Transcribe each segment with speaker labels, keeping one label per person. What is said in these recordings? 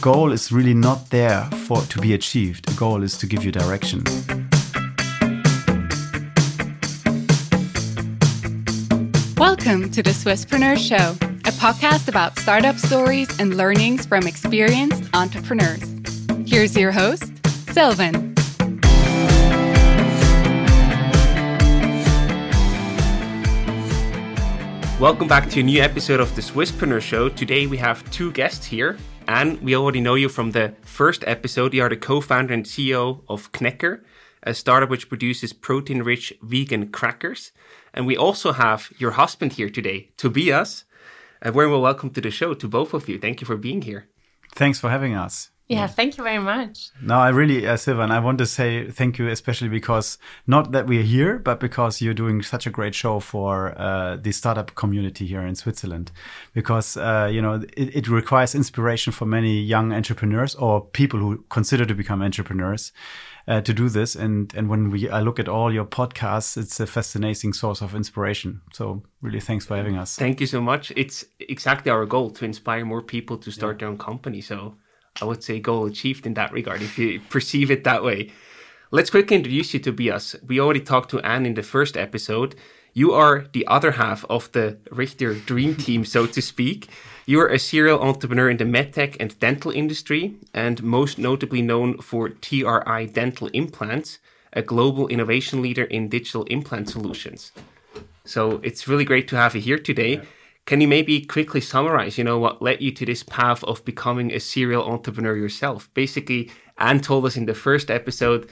Speaker 1: goal is really not there for to be achieved. A goal is to give you direction.
Speaker 2: Welcome to the Swisspreneur Show, a podcast about startup stories and learnings from experienced entrepreneurs. Here's your host, Silvan.
Speaker 3: Welcome back to a new episode of the Swisspreneur Show. Today we have two guests here, and we already know you from the first episode. You are the co-founder and CEO of Knekker, a startup which produces protein-rich vegan crackers. And we also have your husband here today, Tobias. A very well welcome to the show to both of you. Thank you for being here.
Speaker 1: Thanks for having us.
Speaker 4: Yeah, thank you very much.
Speaker 1: No, I really, uh, Silvan, I want to say thank you, especially because not that we're here, but because you're doing such a great show for uh, the startup community here in Switzerland. Because, uh, you know, it, it, requires inspiration for many young entrepreneurs or people who consider to become entrepreneurs. Uh, to do this, and and when we I look at all your podcasts, it's a fascinating source of inspiration. So really, thanks for having us.
Speaker 3: Thank you so much. It's exactly our goal to inspire more people to start yeah. their own company. So I would say, goal achieved in that regard, if you perceive it that way. Let's quickly introduce you Tobias. We already talked to Anne in the first episode. You are the other half of the Richter dream team, so to speak. You are a serial entrepreneur in the medtech and dental industry, and most notably known for TRI Dental Implants, a global innovation leader in digital implant solutions. So it's really great to have you here today. Yeah. Can you maybe quickly summarize, you know, what led you to this path of becoming a serial entrepreneur yourself? Basically, Anne told us in the first episode,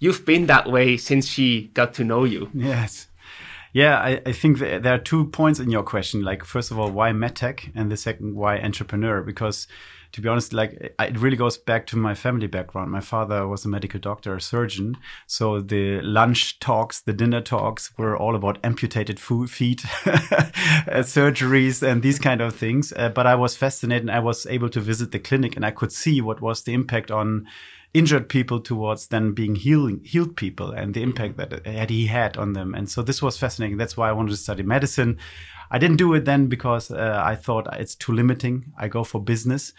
Speaker 3: you've been that way since she got to know you.
Speaker 1: Yes. Yeah, I, I think there are two points in your question. Like, first of all, why medtech? And the second, why entrepreneur? Because to be honest, like it really goes back to my family background. My father was a medical doctor, a surgeon. So the lunch talks, the dinner talks were all about amputated feet, surgeries, and these kind of things. Uh, but I was fascinated. I was able to visit the clinic and I could see what was the impact on injured people towards then being healing, healed people and the impact that he had on them. And so this was fascinating. That's why I wanted to study medicine. I didn't do it then because uh, I thought it's too limiting. I go for business.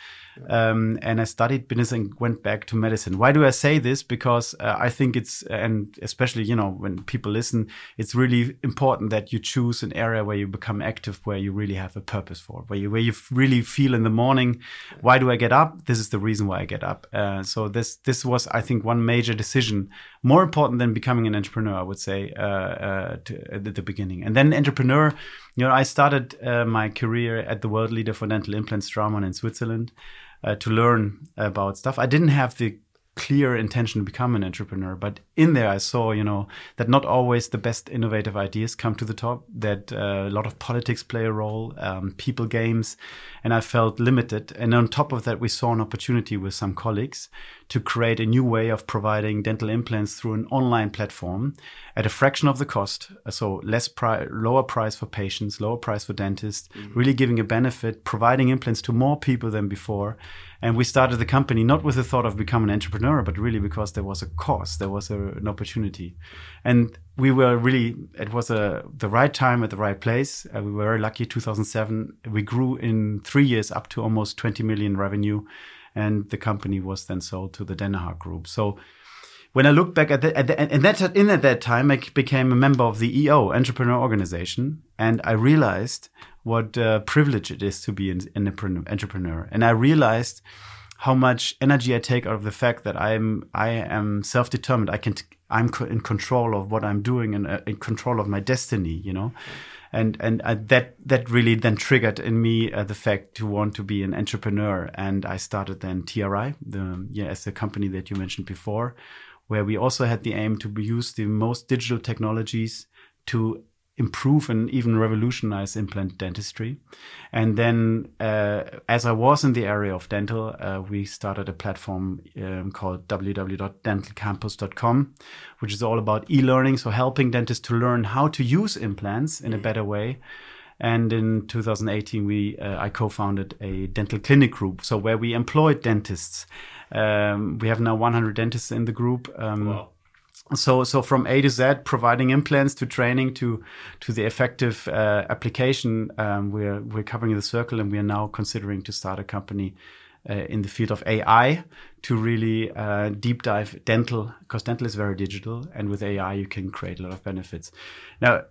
Speaker 1: Um, and I studied business and went back to medicine. Why do I say this? Because uh, I think it's, and especially, you know, when people listen, it's really important that you choose an area where you become active, where you really have a purpose for, where you, where you really feel in the morning, why do I get up? This is the reason why I get up. Uh, so this, this was, I think, one major decision, more important than becoming an entrepreneur, I would say, uh, uh to, at the beginning. And then entrepreneur, you know, I started uh, my career at the world leader for dental implants, Straumann in Switzerland, uh, to learn about stuff. I didn't have the clear intention to become an entrepreneur. But in there, I saw, you know, that not always the best innovative ideas come to the top, that uh, a lot of politics play a role, um, people games, and I felt limited. And on top of that, we saw an opportunity with some colleagues to create a new way of providing dental implants through an online platform at a fraction of the cost. So less pri- lower price for patients, lower price for dentists, mm-hmm. really giving a benefit, providing implants to more people than before and we started the company not with the thought of becoming an entrepreneur, but really because there was a cause, there was a, an opportunity. And we were really, it was a, the right time at the right place. Uh, we were very lucky. 2007, we grew in three years up to almost 20 million revenue. And the company was then sold to the Danaher Group. So when I look back at, the, at, the, and that in at that time, I became a member of the EO Entrepreneur Organization, and I realized what a privilege it is to be an, an entrepreneur. And I realized how much energy I take out of the fact that I'm I am self determined. I can I'm in control of what I'm doing and uh, in control of my destiny. You know. And and uh, that that really then triggered in me uh, the fact to want to be an entrepreneur, and I started then TRI, the yeah, as the company that you mentioned before, where we also had the aim to use the most digital technologies to improve and even revolutionize implant dentistry. And then, uh, as I was in the area of dental, uh, we started a platform um, called www.dentalcampus.com, which is all about e-learning, so helping dentists to learn how to use implants in a better way. And in 2018, we uh, I co-founded a dental clinic group, so where we employed dentists. Um, we have now 100 dentists in the group. Um, wow so so from A to Z, providing implants to training to to the effective uh, application, um, we're we're covering the circle, and we are now considering to start a company uh, in the field of AI to really uh, deep dive dental, because dental is very digital, and with AI you can create a lot of benefits. Now,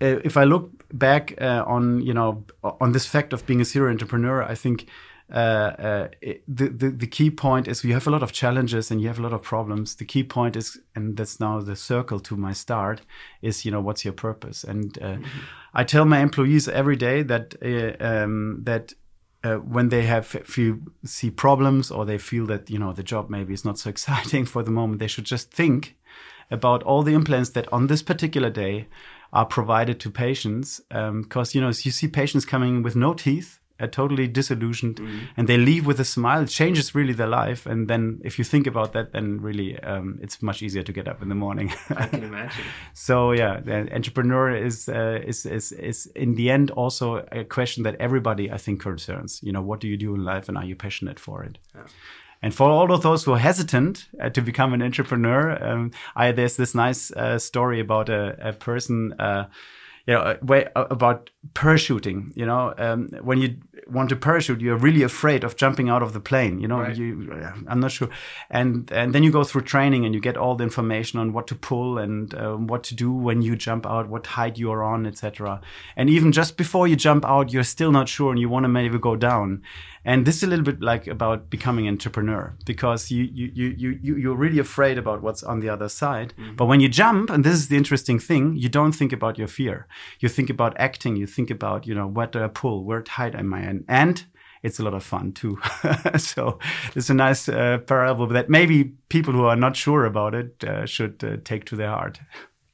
Speaker 1: uh, if I look back uh, on you know on this fact of being a serial entrepreneur, I think uh, uh, it, the, the the key point is you have a lot of challenges and you have a lot of problems. The key point is, and that's now the circle to my start, is you know what's your purpose. And uh, mm-hmm. I tell my employees every day that uh, um, that uh, when they have feel see problems or they feel that you know the job maybe is not so exciting for the moment, they should just think about all the implants that on this particular day are provided to patients because um, you know you see patients coming with no teeth uh, totally disillusioned mm. and they leave with a smile. It changes really their life and then if you think about that then really um, it's much easier to get up in the morning.
Speaker 3: I can imagine.
Speaker 1: So yeah the entrepreneur is, uh, is is is in the end also a question that everybody i think concerns. You know what do you do in life and are you passionate for it? Yeah. And for all of those who are hesitant uh, to become an entrepreneur, um, I, there's this nice uh, story about a, a person, uh, you know, way, about parachuting. You know, um, when you want to parachute, you're really afraid of jumping out of the plane. You know, right. you, I'm not sure. And and then you go through training and you get all the information on what to pull and um, what to do when you jump out, what height you are on, etc. And even just before you jump out, you're still not sure and you want to maybe go down. And this is a little bit like about becoming an entrepreneur because you you you you you're really afraid about what's on the other side. Mm-hmm. But when you jump, and this is the interesting thing, you don't think about your fear. You think about acting. You think about you know what do I pull, where tight am I, and and it's a lot of fun too. so it's a nice uh, parable that maybe people who are not sure about it uh, should uh, take to their heart.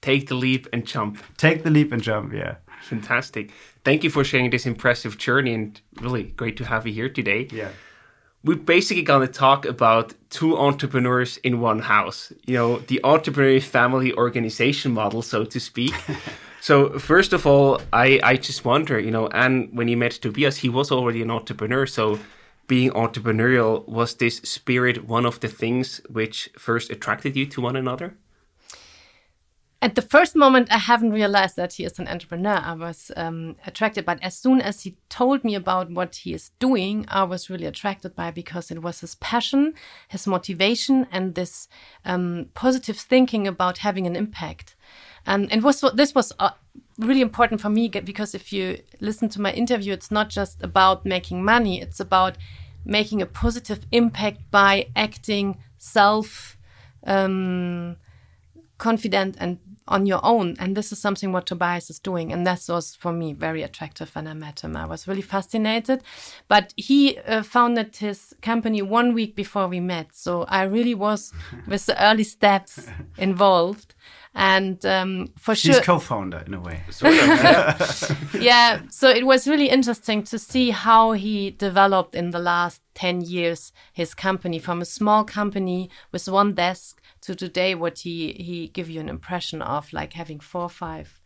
Speaker 3: Take the leap and jump.
Speaker 1: Take the leap and jump. Yeah.
Speaker 3: Fantastic. Thank you for sharing this impressive journey and really great to have you here today.
Speaker 1: Yeah.
Speaker 3: We're basically going to talk about two entrepreneurs in one house, you know, the entrepreneurial family organization model, so to speak. so, first of all, I, I just wonder, you know, and when he met Tobias, he was already an entrepreneur. So, being entrepreneurial, was this spirit one of the things which first attracted you to one another?
Speaker 4: at the first moment, I haven't realized that he is an entrepreneur. I was um, attracted, but as soon as he told me about what he is doing, I was really attracted by because it was his passion, his motivation, and this um, positive thinking about having an impact. And and was this was uh, really important for me because if you listen to my interview, it's not just about making money; it's about making a positive impact by acting self. Um, confident and on your own. And this is something what Tobias is doing. And that was for me very attractive when I met him. I was really fascinated. But he uh, founded his company one week before we met. So I really was with the early steps involved. And um, for sure.
Speaker 1: She's
Speaker 4: sure.
Speaker 1: co founder in a way.
Speaker 4: yeah. So it was really interesting to see how he developed in the last 10 years his company from a small company with one desk to today what he he give you an impression of like having four or five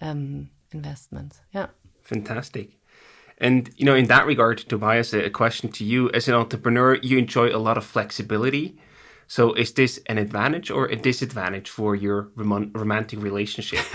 Speaker 4: um, investments yeah
Speaker 3: fantastic and you know in that regard tobias a question to you as an entrepreneur you enjoy a lot of flexibility so is this an advantage or a disadvantage for your rom romantic relationship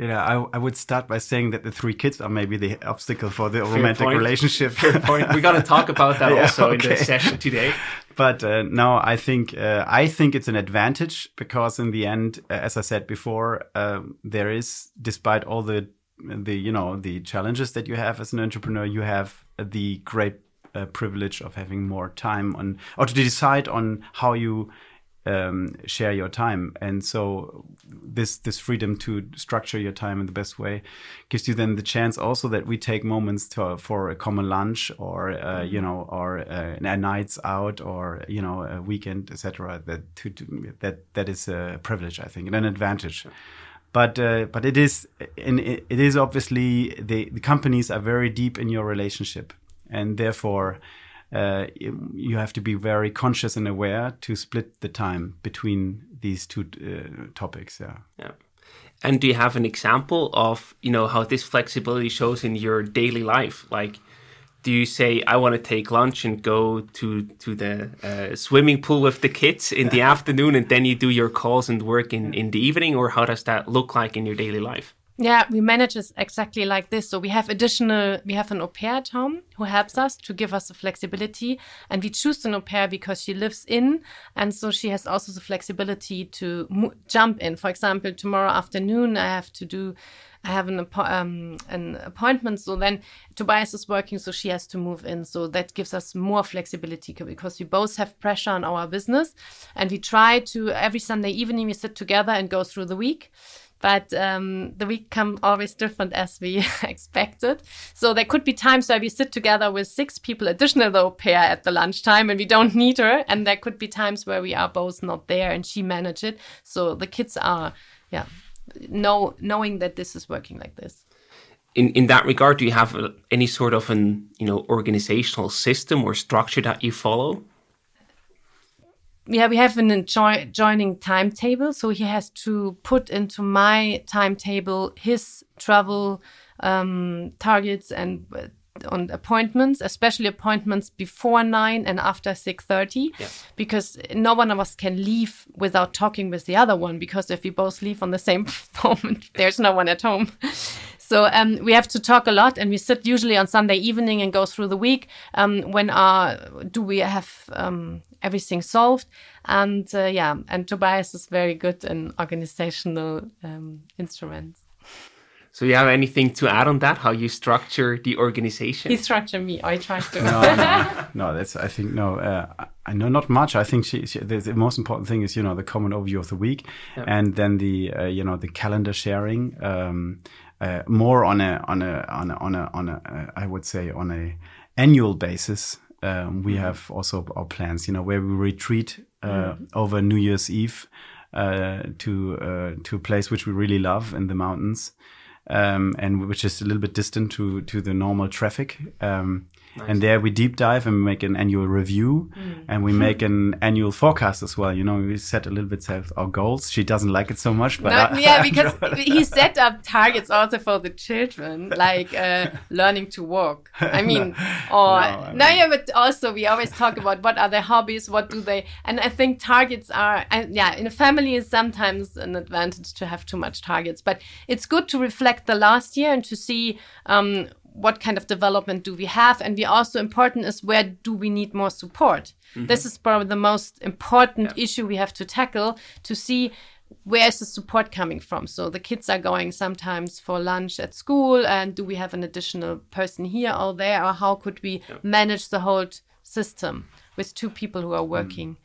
Speaker 1: Yeah, I, I would start by saying that the three kids are maybe the obstacle for the Fair romantic point. relationship.
Speaker 3: Fair point. We're going to talk about that yeah, also okay. in the session today.
Speaker 1: But uh, no, I think uh, I think it's an advantage because in the end, uh, as I said before, uh, there is, despite all the the you know the challenges that you have as an entrepreneur, you have the great uh, privilege of having more time on or to decide on how you um, share your time. And so this this freedom to structure your time in the best way gives you then the chance also that we take moments to, for a common lunch or uh, you know or uh, nights out or you know a weekend etc. That to, to, that that is a privilege I think and an advantage. But uh, but it is and it is obviously the the companies are very deep in your relationship and therefore uh, you have to be very conscious and aware to split the time between these two uh, topics. Yeah.
Speaker 3: Yeah. And do you have an example of you know how this flexibility shows in your daily life? Like, do you say I want to take lunch and go to to the uh, swimming pool with the kids in the afternoon, and then you do your calls and work in in the evening, or how does that look like in your daily life?
Speaker 4: Yeah, we manage it exactly like this. So we have additional, we have an au pair at home who helps us to give us the flexibility. And we choose an au pair because she lives in. And so she has also the flexibility to jump in. For example, tomorrow afternoon, I have to do, I have an, um, an appointment. So then Tobias is working, so she has to move in. So that gives us more flexibility because we both have pressure on our business. And we try to, every Sunday evening, we sit together and go through the week but um, the week come always different as we expected. So there could be times where we sit together with six people additional au pair at the lunchtime and we don't need her. And there could be times where we are both not there and she manage it. So the kids are, yeah, know, knowing that this is working like this.
Speaker 3: In in that regard, do you have uh, any sort of an you know organizational system or structure that you follow?
Speaker 4: Yeah, we have an joining timetable. So he has to put into my timetable his travel um, targets and uh, on appointments, especially appointments before nine and after six thirty,
Speaker 3: Yeah.
Speaker 4: because no one of us can leave without talking with the other one. Because if we both leave on the same moment, there's no one at home. So um, we have to talk a lot, and we sit usually on Sunday evening and go through the week. Um, when are do we have um, everything solved? And uh, yeah, and Tobias is very good in organizational um, instruments.
Speaker 3: So you have anything to add on that? How you structure the organization?
Speaker 4: He structured me. I try to.
Speaker 1: no, no, no, that's. I think no. Uh, I know not much. I think she, she, the, the most important thing is you know the common overview of the week, and then the uh, you know the calendar sharing. Um, uh, more on a on a on a on a, on a uh, I would say on a annual basis. Um, we have also our plans, you know, where we retreat uh, over New Year's Eve uh, to uh, to a place which we really love in the mountains, um, and which is a little bit distant to to the normal traffic. Um, And there we deep dive and make an annual review, and we make an annual forecast as well. You know, we set a little bit set our goals. She doesn't like it so much, but
Speaker 4: No,
Speaker 1: I-
Speaker 4: yeah, because he set up targets also for the children, like uh, learning to walk. I mean, or
Speaker 1: No,
Speaker 4: no,
Speaker 1: I mean-
Speaker 4: yeah, but also we always talk about what are their hobbies, what do they, and I think targets are, and yeah, in a family is sometimes an advantage to have too much targets, but it's good to reflect the last year and to see. Um, what kind of development do we have? And we also important is where do we need more support? Mm-hmm. This is probably the most important issue we have to tackle to see where is the support coming from. So the kids are going sometimes for lunch at school and do we have an additional person here or there? Or how could we manage the whole system with two people who are mm. working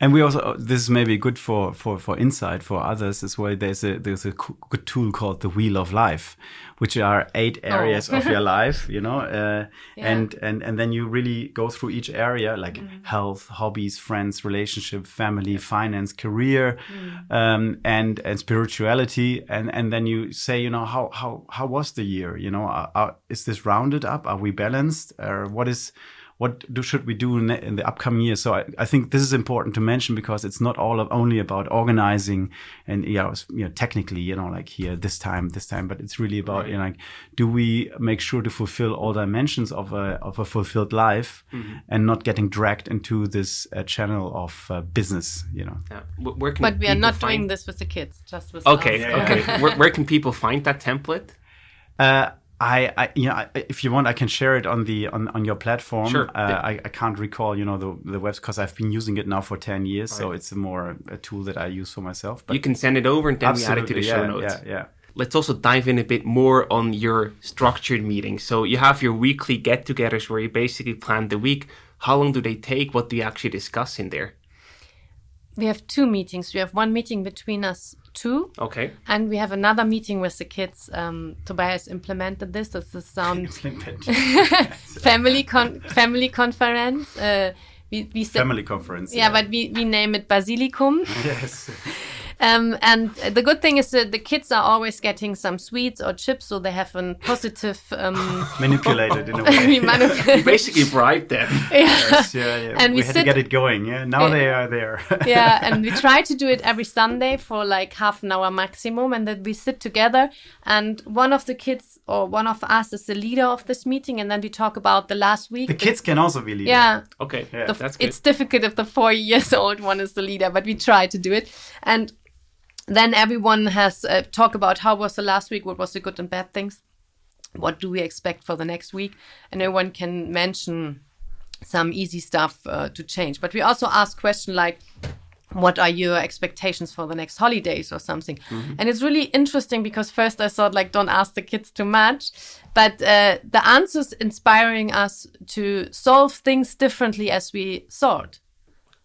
Speaker 1: And we also this is maybe good for for for insight for others as well. There's a there's a good tool called the Wheel of Life, which are eight areas of your life, you know, uh, and and and then you really go through each area like health, hobbies, friends, relationship, family, finance, career, um, and and spirituality, and and then you say, you know, how how how was the year? You know, are, are, is this rounded up? Are we balanced? Or what is what do, should we do in the, in the upcoming year? So I, I think this is important to mention because it's not all of, only about organizing and you know, s- you know technically you know like here this time this time, but it's really about you know like do we make sure to fulfill all dimensions of a of a fulfilled life and not getting dragged into this uh, channel of uh, business, you know.
Speaker 3: Yeah. Where can
Speaker 4: but we are not
Speaker 3: find-
Speaker 4: doing this with the kids just with
Speaker 3: Okay,
Speaker 4: us.
Speaker 3: okay. where, where can people find that template?
Speaker 1: Uh, I, I, you know, I, if you want, I can share it on the on, on your platform.
Speaker 3: Sure.
Speaker 1: Uh, I, I can't recall, you know, the the webs because I've been using it now for ten years, so it's a more a tool that I use for myself. But
Speaker 3: you can send it over and then we add it to the
Speaker 1: absolutely,
Speaker 3: show notes.
Speaker 1: Yeah, yeah.
Speaker 3: Let's also dive in a bit more on your structured meetings. So you have your weekly get-togethers where you basically plan the week. How long do they take? What do you actually discuss in there?
Speaker 4: We have two meetings we have one meeting between us two
Speaker 3: Okay.
Speaker 4: And we have another meeting with the kids. Um, Tobias implemented this. That's the sound family con- family conference. Uh, we, we said,
Speaker 1: Family conference.
Speaker 4: yeah, but we, we name it Basilicum.
Speaker 1: yes.
Speaker 4: Um, and the good thing is that the kids are always getting some sweets or chips, so they have a positive. Um,
Speaker 1: Manipulated in a
Speaker 4: we
Speaker 1: way.
Speaker 4: manip-
Speaker 3: Basically bribe them.
Speaker 1: yes, yeah, yeah.
Speaker 4: And
Speaker 1: we,
Speaker 4: we
Speaker 1: had
Speaker 4: sit-
Speaker 1: to get it going. Yeah. Now they are there.
Speaker 4: yeah, and we try to do it every Sunday for like half an hour maximum, and then we sit together, and one of the kids or one of us is the leader of this meeting, and then we talk about the last week.
Speaker 1: the kids can also be leaders.
Speaker 4: yeah,
Speaker 3: Okay,
Speaker 1: Yeah.
Speaker 4: the-
Speaker 3: that's good.
Speaker 4: it's difficult if the four years old one is the leader, but we try to do it. And then everyone has uh, talk about how was the last week, what was the good and bad things, what do we expect for the next week, and everyone can mention some easy stuff uh, to change. But we also ask questions like, what are your expectations for the next holidays or something? Mm-hmm. and it's really interesting because first i thought like don't ask the kids too much. But uh, the answers inspiring us to solve things differently as we thought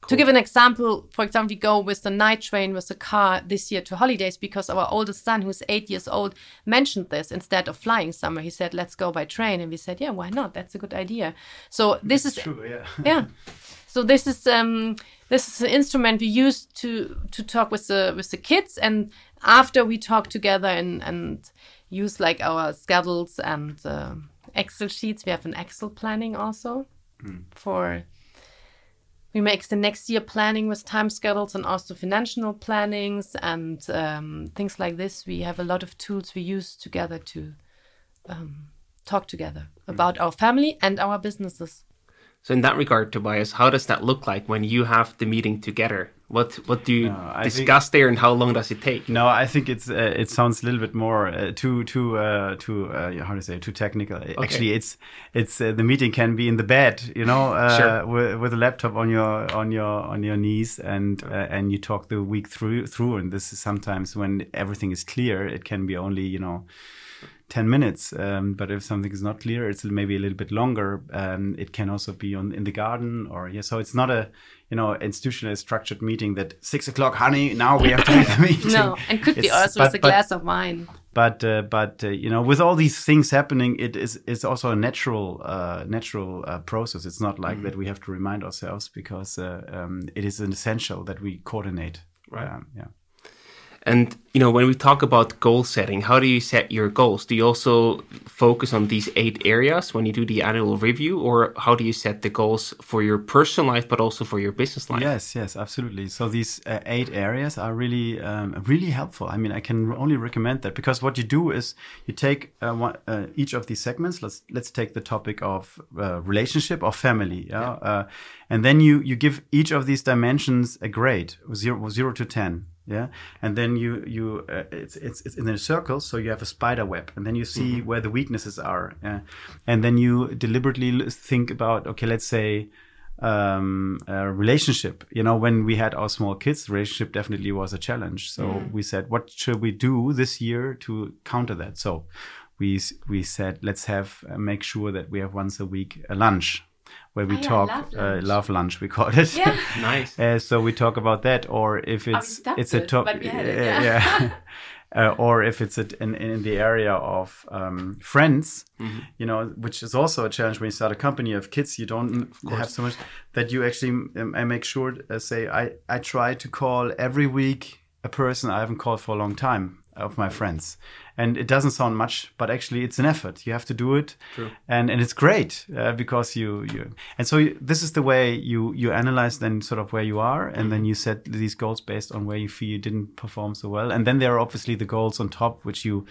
Speaker 4: cool. to give an example for example we go with the night train with the car this year to holidays because our oldest son who's eight years old mentioned this instead of flying somewhere he said let's go by train and we said yeah why not that's a good idea so this
Speaker 1: That's
Speaker 4: is
Speaker 1: true yeah
Speaker 4: yeah so this is um, this is an instrument we use to to talk with the with the kids, and after we talk together and and use like our schedules and uh, Excel sheets. We have an Excel planning also mm. for. We make the next year planning with time schedules and also financial plannings and um, things like this. We have a lot of tools we use together to um, talk together mm. about our family and our businesses.
Speaker 3: So in that regard, Tobias, how does that look like when you have the meeting together? What what do you no, discuss think, there, and how long does it take?
Speaker 1: No, I think it's uh, it sounds a little bit more uh, too too uh, too uh, how to say too technical. Okay. Actually, it's it's uh, the meeting can be in the bed, you know, uh, sure. with, with, a laptop on your on your on your knees, and and you talk the week through through. And this is sometimes when everything is clear, it can be only you know 10 minutes. Um, but if something is not clear, it's maybe a little bit longer. Um, it can also be on in the garden or yeah. So it's not a you know institutionally structured meeting that six o'clock, honey. Now we have to make the meeting.
Speaker 4: no, and could it's, be also but, with a but, glass of wine.
Speaker 1: But uh, but uh, you know, with all these things happening, it is it's also a natural uh, natural uh, process. It's not like mm that we have to remind ourselves because uh, um, it is an essential that we coordinate.
Speaker 3: Right. Um, yeah. And you know, when we talk about goal setting, how do you set your goals? Do you also focus on these eight areas when you do the annual review, or how do you set the goals for your personal life, but also for your business life?
Speaker 1: Yes, yes, absolutely. So these uh, eight areas are really, um, really helpful. I mean, I can only recommend that because what you do is you take uh, one, uh, each of these segments. Let's let's take the topic of uh, relationship or family, yeah, yeah. Uh, and then you you give each of these dimensions a grade, zero zero to ten yeah and then you you uh, it's, it's it's in a circle so you have a spider web and then you see mm-hmm. where the weaknesses are yeah? and then you deliberately think about okay let's say um, a relationship you know when we had our small kids relationship definitely was a challenge so mm. we said what should we do this year to counter that so we we said let's have uh, make sure that we have once a week a lunch where we oh, talk love lunch. Uh, love lunch. we call it
Speaker 3: yeah nice
Speaker 1: uh, so we talk about that or if it's it's a topic yeah, yeah. uh, or if it's a, in, in the area of um, friends mm-hmm. you know which is also a challenge when you start a company of kids you don't have so much that you actually um, I make sure uh, say I I try to call every week a person I haven't called for a long time of my friends and it doesn't sound much but actually it's an effort you have to do it True. and and it's great uh, because you you and so you, this is the way you you analyze then sort of where you are and mm-hmm. then you set these goals based on where you feel you didn't perform so well and then there are obviously the goals on top which you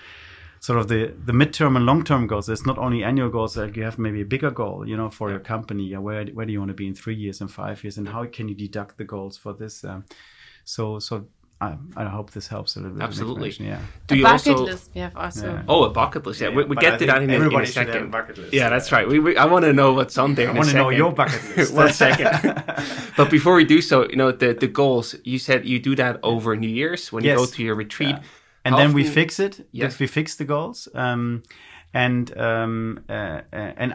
Speaker 1: sort of the the midterm and long term goals. There's not only annual goals. Like you have maybe a bigger goal, you know, for your company. Yeah, where where do you want to be in three years and five years, and how can you deduct the goals for this? Um, so so I, I, hope this helps a little bit.
Speaker 3: Absolutely.
Speaker 1: Yeah.
Speaker 4: Do a you bucket also, list we have also. Yeah.
Speaker 3: Oh, a bucket list. Yeah, yeah we, we get to that in, in, a second. bucket list. Yeah, that's right. We, we I want to know what's on there.
Speaker 1: I want to know your bucket list.
Speaker 3: One second. but before we do so, you know the the goals. You said you do that over New Year's when yes. you go to your retreat. Yeah.
Speaker 1: And How then often? we fix it. Yes. We fix the goals. Um, and um, uh, uh and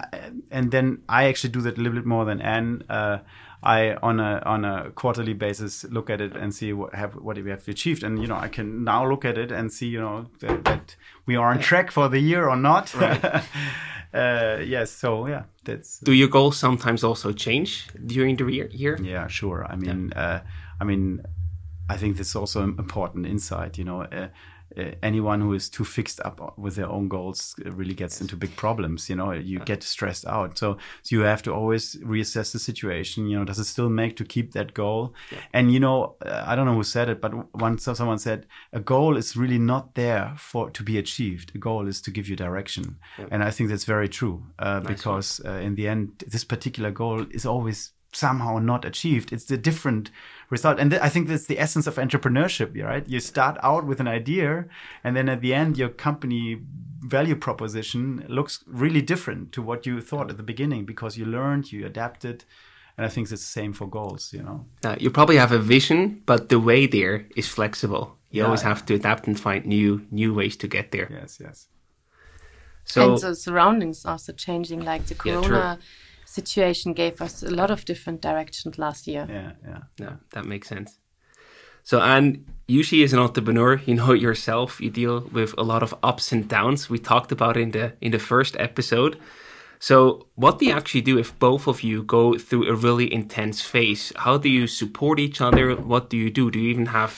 Speaker 1: and then I actually do that a little bit more than Anne. Uh, I on a on a quarterly basis look at it and see what have what we have achieved, and you know I can now look at it and see you know that, that we are on track for the year or not. Right. uh, yes, so yeah, that's.
Speaker 3: Do your goals sometimes also change during the year?
Speaker 1: Yeah, sure. I mean, yeah. uh, I mean, I think that's also an important insight. You know. Uh, uh, anyone who is too fixed up with their own goals really gets into big problems. You know, you get stressed out. So, so you have to always reassess the situation. You know, does it still make to keep that goal? Yeah. And you know, uh, I don't know who said it, but once someone said a goal is really not there for to be achieved. A goal is to give you direction, yeah. and I think that's very true uh, nice because uh, in the end, this particular goal is always somehow not achieved. It's a different result. And th- I think that's the essence of entrepreneurship, right? You start out with an idea, and then at the end, your company value proposition looks really different to what you thought at the beginning because you learned, you adapted. And I think it's the same for goals, you know.
Speaker 3: Uh, you probably have a vision, but the way there is flexible. You
Speaker 1: Yeah,
Speaker 3: always
Speaker 1: yeah.
Speaker 3: have to adapt and find new new ways to get there.
Speaker 1: Yes, yes.
Speaker 3: So
Speaker 4: and the surroundings also changing. Like the
Speaker 3: Yeah,
Speaker 4: corona situation gave us a lot of different directions last year.
Speaker 1: Yeah, yeah.
Speaker 3: No, that makes sense. So, and usually as an entrepreneur, you know yourself, you deal with a lot of ups and downs. We talked about it in the in the first episode. So, what do you actually do if both of you go through a really intense phase? How do you support each other? What do you do? Do you even have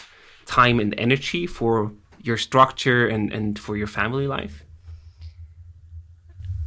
Speaker 3: time and energy for your structure and, and for your family life?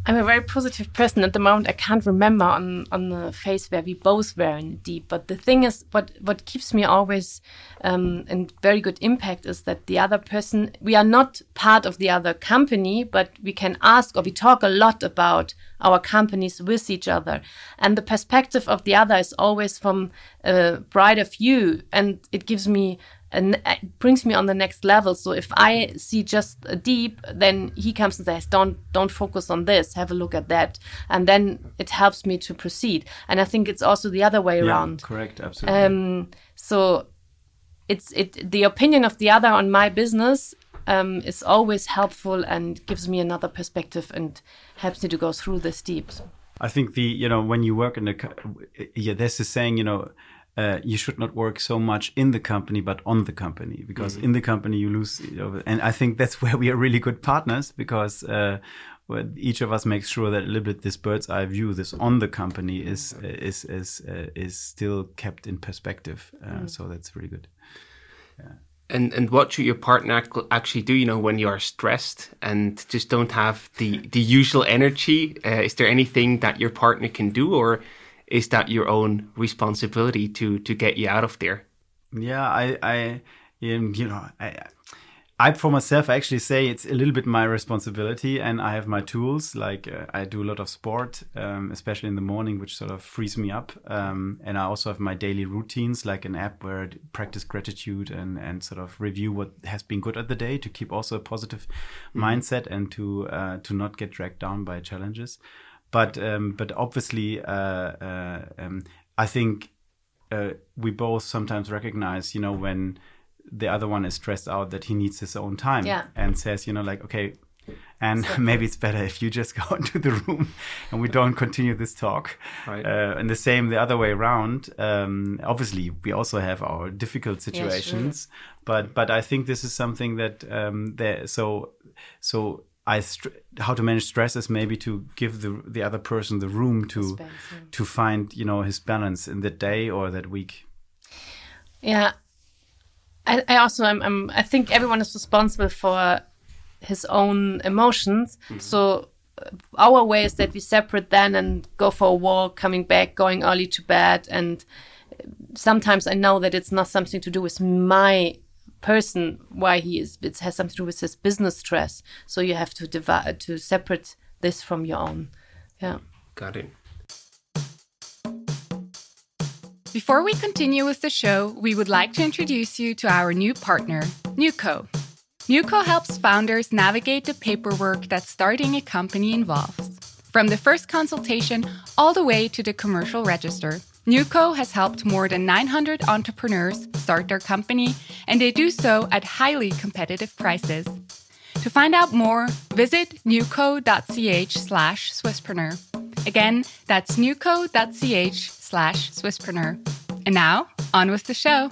Speaker 4: I'm a very positive person at the moment. I can't remember on on the phase where we both were in deep. But the thing is, what what keeps me always um, in very good impact is that the other person. We are not part of the other company, but we can ask or we talk a lot about our companies with each other, and the perspective of the other is always from a brighter view, and it gives me and it brings me on the next level. So if I see just a deep, then he comes and says, "Don't don't focus on this. Have a look at that," and then it helps me to proceed. And I think it's also the other way
Speaker 1: Yeah,
Speaker 4: around.
Speaker 1: correct, absolutely.
Speaker 4: Um, so it's it the opinion of the other on my business um, is always helpful and gives me another perspective and helps me to go through this deep.
Speaker 1: I think the you know when you work in a co- yeah there's this saying you know uh, you should not work so much in the company but on the company because in the company you lose you know, and I think that's where we are really good partners because uh, well, each of us makes sure that a little bit this bird's eye view this on the company is is is uh, is still kept in perspective uh, so that's really good. yeah.
Speaker 3: And and what should your partner ac- actually do? You know, when you are stressed and just don't have the the usual energy. Uh, is there anything that your partner can do, or is that your own responsibility to to get you out of there?
Speaker 1: Yeah, I, I, you know, I, I for myself I actually say it's a little bit my responsibility, and I have my tools. Like uh, I do a lot of sport, um, especially in the morning, which sort of frees me up. Um, and I also have my daily routines, like an app where I practice gratitude and and sort of review what has been good at the day to keep also a positive mindset and to uh, to not get dragged down by challenges. But um, but obviously, uh, uh, um, I think uh, we both sometimes recognize, you know, when the other one is stressed out that he needs his own time
Speaker 4: Yeah.
Speaker 1: and says, you know, like, okay, and maybe it's better if you just go into the room and we don't continue this talk.
Speaker 3: Right.
Speaker 1: Uh, and the same the other way around. Um, obviously, we also have our difficult
Speaker 4: sure.
Speaker 1: situations, but but I think this is something that um, there. So so I str- how to manage stress is maybe to give the the other person the room to
Speaker 4: space, yeah.
Speaker 1: to find you know his balance in that day or that week.
Speaker 4: Yeah. I, I also I'm, I'm I think everyone is responsible for his own emotions. So uh, our way is that we separate then and go for a walk, coming back, going early to bed, and sometimes I know that it's not something to do with my person why he is it has something to do with his business stress so you have to divide to separate this from your own yeah
Speaker 3: Got it.
Speaker 2: Before we continue with the show, we would like to introduce you to our new partner, Nuco. Nuco helps founders navigate the paperwork that starting a company involves. From the first consultation all the way to the commercial register, Nuco has helped more than 900 entrepreneurs start their company, and they do so at highly competitive prices. To find out more, visit newco.ch slash Swisspreneur. Again, that's newco.ch slash Swisspreneur. And now, on with the show.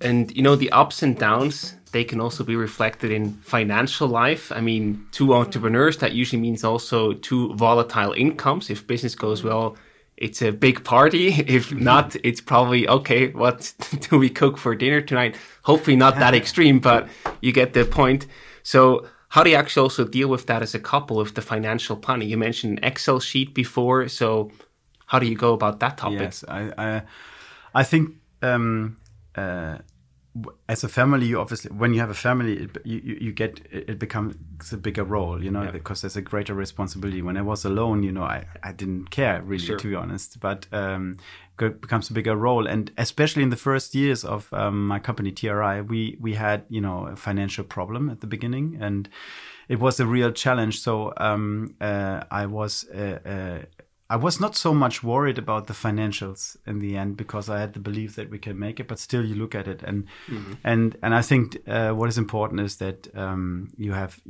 Speaker 3: And you know, the ups and downs, they can also be reflected in financial life. I mean, two entrepreneurs, that usually means also two volatile incomes. If business goes well, it's a big party. If not, it's probably okay, what do we cook for dinner tonight? Hopefully not that extreme, but you get the point. So how do you actually also deal with that as a couple with the financial planning? You mentioned an Excel sheet before, so how do you go about that topic?
Speaker 1: Yes, I, I, I think um, uh, as a family, you obviously when you have a family, it, you you get it becomes a bigger role, you know, yeah. because there's a greater responsibility. When I was alone, you know, I, I didn't care really, sure. to be honest. But um, it becomes a bigger role, and especially in the first years of um, my company TRI, we we had you know a financial problem at the beginning, and it was a real challenge. So um, uh, I was uh, uh, I was not so much worried about the financials in the end because I had the belief that we can make it. But still, you look at it, and mm-hmm. and and I think uh, what is important is that um, you have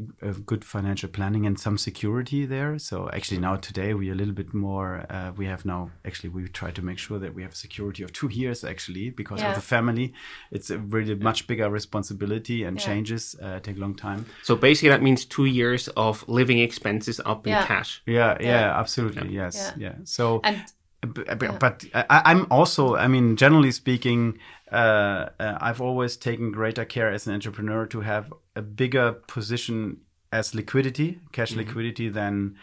Speaker 1: good financial planning and some security there. So actually, now today we are a little bit more. Uh, we have now actually we try to make sure that we have security of two years actually because yeah. of the family. It's a really yeah. much bigger responsibility and yeah. changes uh, take a long time.
Speaker 3: So basically, that means two years of living expenses up in cash.
Speaker 1: Yeah, yeah, absolutely, yes yeah. So, and, but, but I, am also, I mean, generally speaking, uh, uh, I've always taken greater care as an entrepreneur to have a bigger position as liquidity, cash mm-hmm. liquidity, than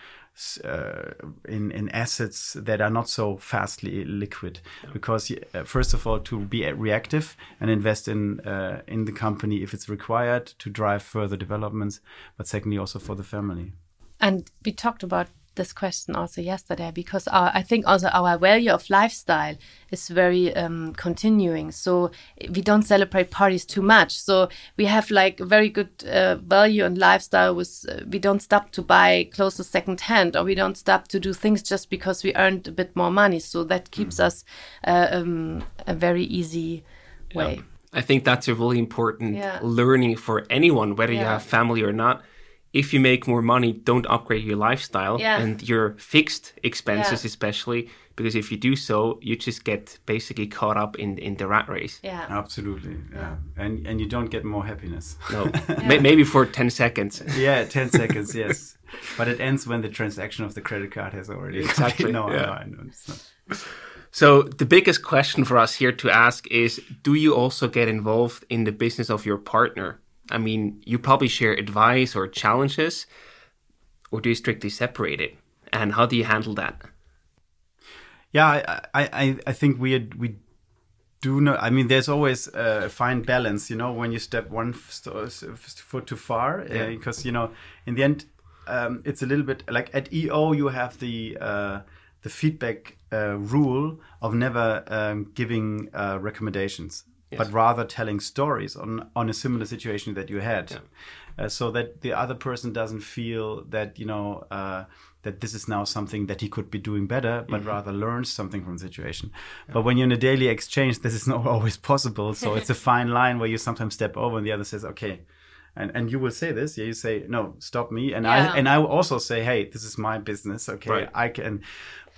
Speaker 1: uh, in in assets that are not so fastly liquid. Yeah. Because uh, first of all, to be reactive and invest in uh, in the company if it's required to drive further developments, but secondly also for the family.
Speaker 4: And we talked about this question also yesterday because our, I think also our value of lifestyle is very um, continuing. So we don't celebrate parties too much. So we have like very good uh, value and lifestyle. With uh, we don't stop to buy clothes second hand, or we don't stop to do things just because we earned a bit more money. So that keeps mm. us uh, um, a very easy way. Yeah.
Speaker 3: I think that's a really important yeah. learning for anyone, whether yeah. you have family or not if you make more money, don't upgrade your lifestyle yeah. and your fixed expenses, yeah. especially because if you do so, you just get basically caught up in in the rat race.
Speaker 1: Yeah, absolutely. Yeah, and and you don't get more happiness.
Speaker 3: No, maybe for ten seconds.
Speaker 1: Yeah, ten seconds. Yes, but it ends when the transaction of the credit card has already exactly. no, yeah. no, I know it's not.
Speaker 3: So the biggest question for us here to ask is: Do you also get involved in the business of your partner? I mean, you probably share advice or challenges, or do you strictly separate it? And how do you handle that?
Speaker 1: Yeah, I I, I think we we do not. I mean, there's always a fine balance, you know, when you step one foot too far, uh, yeah. uh, because you know, in the end, um, it's a little bit like at EO you have the uh, the feedback uh, rule of never um, giving uh, recommendations yes. but rather telling stories on on a similar situation that you had, yeah. uh, so that the other person doesn't feel that you know. Uh, that this is now something that he could be doing better, but mm-hmm. rather learns something from the situation. Yeah. But when you're in a daily exchange, this is not always possible. So it's a fine line where you sometimes step over, and the other says, "Okay, and and you will say this yeah you say no stop me and yeah. i and i will also say hey this is my business okay right. i can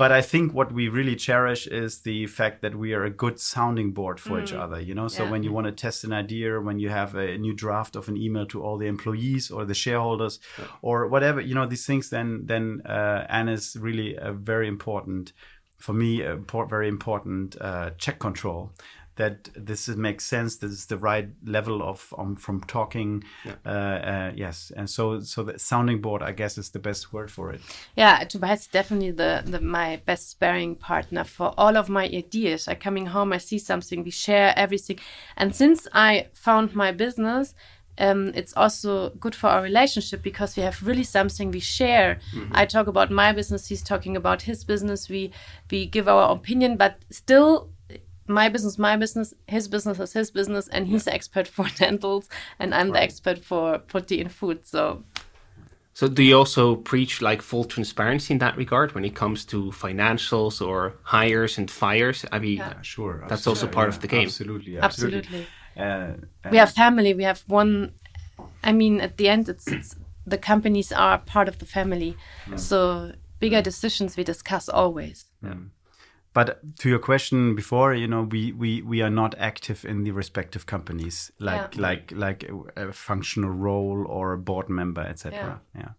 Speaker 1: but i think what we really cherish is the fact that we are a good sounding board for mm. each other you know so yeah. when you want to test an idea when you have a new draft of an email to all the employees or the shareholders yeah. or whatever you know these things then then uh, anne is really a very important for me a very important uh, check control that this makes sense. This is the right level of um, from talking. Yeah. Uh, uh, yes, and so so the sounding board, I guess, is the best word for it.
Speaker 4: Yeah, Tobias is definitely the, the my best sparring partner for all of my ideas. I coming home, I see something, we share everything, and since I found my business. Um, it's also good for our relationship because we have really something we share. Mm -hmm. I talk about my business, he's talking about his business. We we give our opinion, but still my business, my business, his business is his business, and he's the expert for dentals, and I'm right. the expert for protein food. So,
Speaker 3: so do you also preach like full transparency in that regard when it comes to financials or hires and fires? I mean, yeah.
Speaker 1: sure,
Speaker 3: that's absolutely. also part
Speaker 1: yeah,
Speaker 3: of the game.
Speaker 1: Absolutely, absolutely. absolutely.
Speaker 4: Uh, we have family. We have one. I mean, at the end, it's, it's the companies are part of the family, mm. so bigger decisions we discuss always.
Speaker 1: But to your question before you know we we we are not active in the respective companies like yeah. like like a, a, functional role or a board member etc yeah. yeah.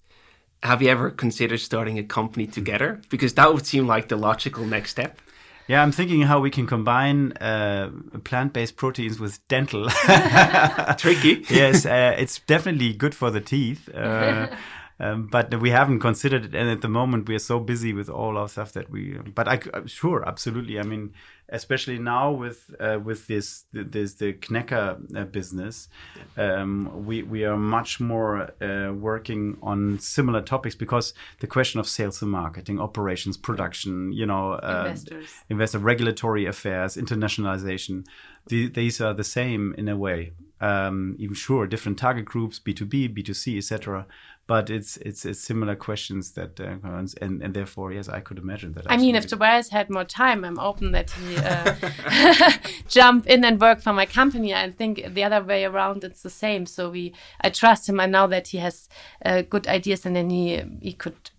Speaker 3: have you ever considered starting a company together because that would seem like the logical next step
Speaker 1: yeah i'm thinking how we can combine uh, plant-based proteins with dental
Speaker 3: tricky
Speaker 1: yes uh, it's definitely good for the teeth uh, um, but we haven't considered it, and at the moment we are so busy with all our stuff that we. But I uh, sure, absolutely. I mean, especially now with uh, with this this the Knekker uh, business, um, we we are much more uh, working on similar topics because the question of sales and marketing, operations, production, you know, uh,
Speaker 4: Investors.
Speaker 1: investor regulatory affairs, internationalization, the, these are the same in a way. Um, even sure, different target groups, B two B, B two C, etc. But it's, it's it's similar questions that uh, and and therefore yes, I could imagine that.
Speaker 4: I mean, if. Tobias had more time, I'm open that he uh, jump in and work for my company. I think the other way around, it's the same. So we, I trust him. I know that he has uh, good ideas, and then he he could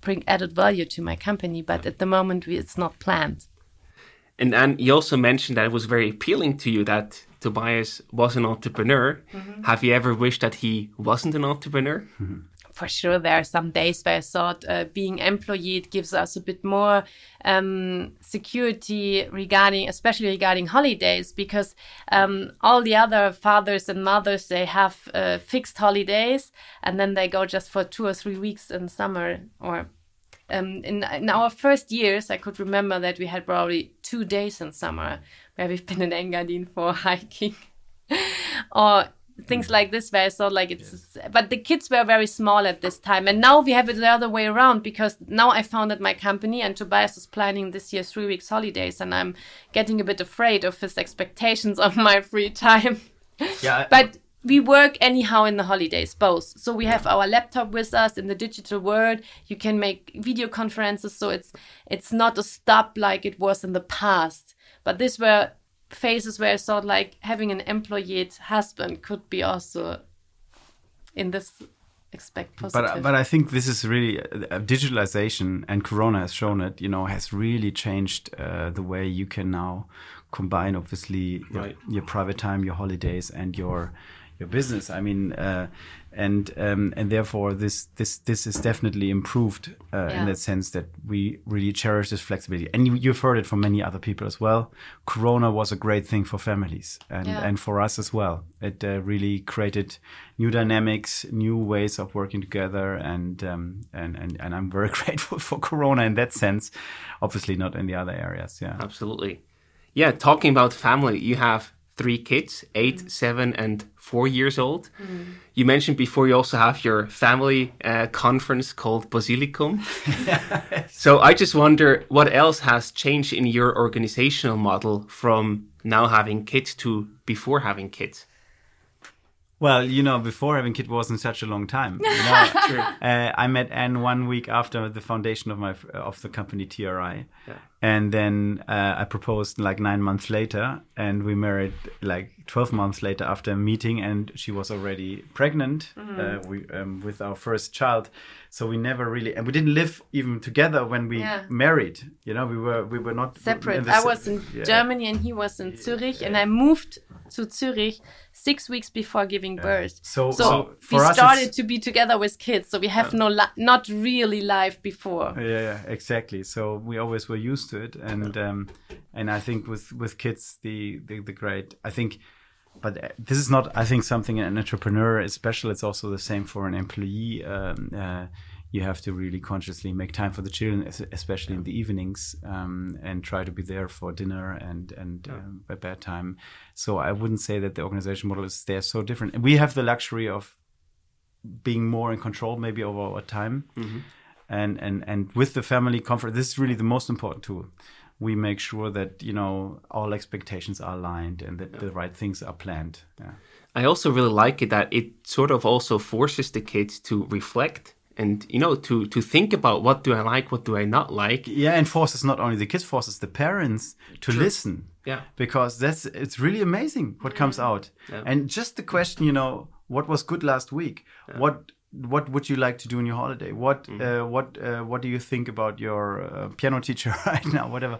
Speaker 4: bring added value to my company. But at the moment, we, it's not planned.
Speaker 3: And and you also mentioned that it was very appealing to you that Tobias was an entrepreneur. Have you ever wished that he wasn't an entrepreneur?
Speaker 4: for sure there are some days where I thought uh, being employee it gives us a bit more um, security regarding, especially regarding holidays, because um, all the other fathers and mothers they have uh, fixed holidays and then they go just for two or three weeks in summer or. Um, in, in our first years, I could remember that we had probably two days in summer where we've been in Engadin for hiking. Or things hmm. like this where I like it's but the kids were very small at this time. And now we have it the other way around because now I founded my company and Tobias is planning this year three weeks holidays and I'm getting a bit afraid of his expectations of my free time.
Speaker 1: Yeah,
Speaker 4: but we work anyhow in the holidays both. So we have our laptop with us in the digital world. You can make video conferences so it's it's not a stop like it was in the past but these were phases where i thought like having an employed husband could be also in this expect positive
Speaker 1: but but I think this is really uh, digitalization, and Corona has shown it. You know, has really changed uh, the way you can now combine, obviously, your,
Speaker 3: Right.
Speaker 1: your private time, your holidays, and your your business. I mean, uh, and um, and therefore this this this is definitely improved uh, in that sense that we really cherish this flexibility. And you, you've heard it from many other people as well. Corona was a great thing for families and
Speaker 4: Yeah.
Speaker 1: and for us as well. It uh, really created new dynamics, new ways of working together, and um, and and and I'm very grateful for Corona in that sense. Obviously, not in the other areas. Yeah.
Speaker 3: Absolutely. Yeah, talking about family, you have three kids, 8 seven, and four years old. You mentioned before you also have your family uh, conference called Basilicum. so I just wonder what else has changed in your organizational model from now having kids to before having kids?
Speaker 1: Well, you know, before having kid wasn't such a long time. You know, uh, I met Anne one week after the foundation of my of the company TRI, and then uh, I proposed like nine months later, and we married like twelve months later after a meeting, and she was already pregnant uh, we, um, with our first child. So we never really, and we didn't live even together when we
Speaker 4: Yeah.
Speaker 1: married. You know, we were we were not
Speaker 4: separate. I was in
Speaker 1: yeah.
Speaker 4: Germany and he was in Zurich, and I moved to Zurich six weeks before giving birth.
Speaker 1: So-
Speaker 4: so,
Speaker 1: so
Speaker 4: we started
Speaker 1: it's-
Speaker 4: to be together with kids. So we have no li- not really life before.
Speaker 1: yeah, yeah, exactly. So we always were used to it, and um, and I think with with kids, the the, the great. I think, but uh, this is not. I think something an entrepreneur is special. It's also the same for an employee. Um, uh, you have to really consciously make time for the children, es- especially in the evenings, um, and try to be there for dinner and and um, at bedtime. So I wouldn't say that the organization model is there so different. We have the luxury of being more in control, maybe over our time. And and and with the family comfort this is really the most important tool. We make sure that you know all expectations are aligned and that the right things are planned. Yeah.
Speaker 3: I also really like it that it sort of also forces the kids to reflect and you know to to think about what do I like, what do I not like.
Speaker 1: yeah and forces not only the kids forces the parents to listen.
Speaker 3: Yeah.
Speaker 1: because that's it's really amazing what comes out. And just the question you know what was good last week? What what would you like to do in your holiday? What uh, what uh, what do you think about your uh, piano teacher right now whatever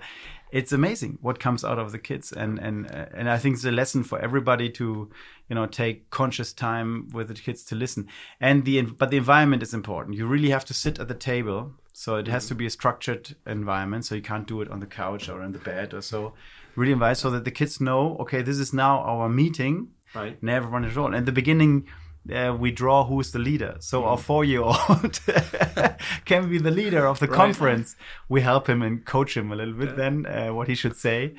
Speaker 1: it's amazing what comes out of the kids. And and and i think it's a lesson for everybody to you know take conscious time with the kids to listen. And the but the environment is important. You really have to sit at the table. So it has to be a structured environment. So you can't do it on the couch or in the bed or so. Really invite so that the kids know okay this is now our meeting.
Speaker 3: Right.
Speaker 1: and everyone is all. In the beginning, uh, we draw who's the leader. So our four-year-old can be the leader of the
Speaker 3: Right.
Speaker 1: conference. We help him and coach him a little bit then uh, what he should say.